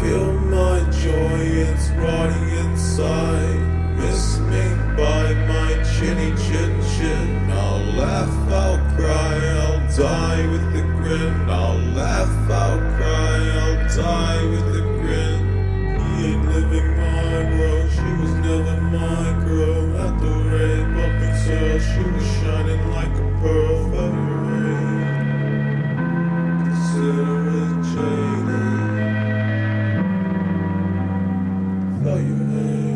Feel my joy, it's inside. By my. I'll laugh, I'll cry, I'll die with a grin. I'll laugh, I'll about you.